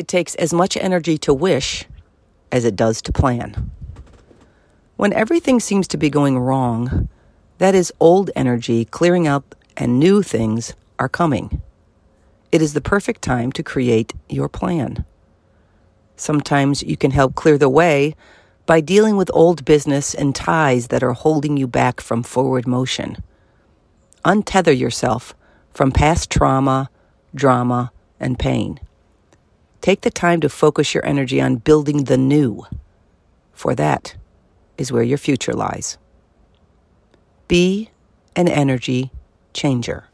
It takes as much energy to wish as it does to plan. When everything seems to be going wrong, that is old energy clearing out and new things are coming. It is the perfect time to create your plan. Sometimes you can help clear the way by dealing with old business and ties that are holding you back from forward motion. Untether yourself from past trauma, drama, and pain. Take the time to focus your energy on building the new, for that is where your future lies. Be an energy changer.